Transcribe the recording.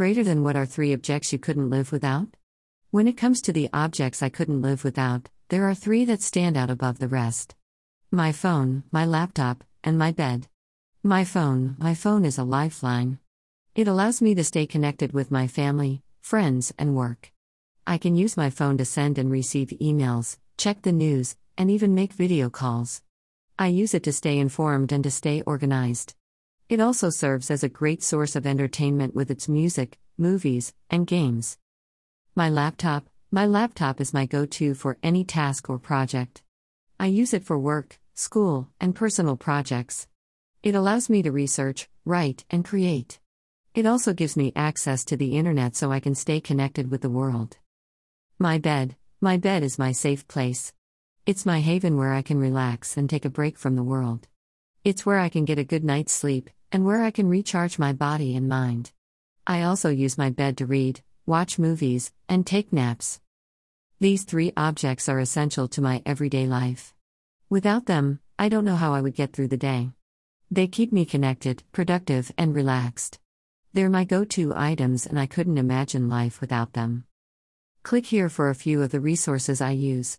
Greater than what are three objects you couldn't live without? When it comes to the objects I couldn't live without, there are three that stand out above the rest my phone, my laptop, and my bed. My phone, my phone is a lifeline. It allows me to stay connected with my family, friends, and work. I can use my phone to send and receive emails, check the news, and even make video calls. I use it to stay informed and to stay organized. It also serves as a great source of entertainment with its music, movies, and games. My laptop My laptop is my go to for any task or project. I use it for work, school, and personal projects. It allows me to research, write, and create. It also gives me access to the internet so I can stay connected with the world. My bed My bed is my safe place. It's my haven where I can relax and take a break from the world. It's where I can get a good night's sleep, and where I can recharge my body and mind. I also use my bed to read, watch movies, and take naps. These three objects are essential to my everyday life. Without them, I don't know how I would get through the day. They keep me connected, productive, and relaxed. They're my go to items, and I couldn't imagine life without them. Click here for a few of the resources I use.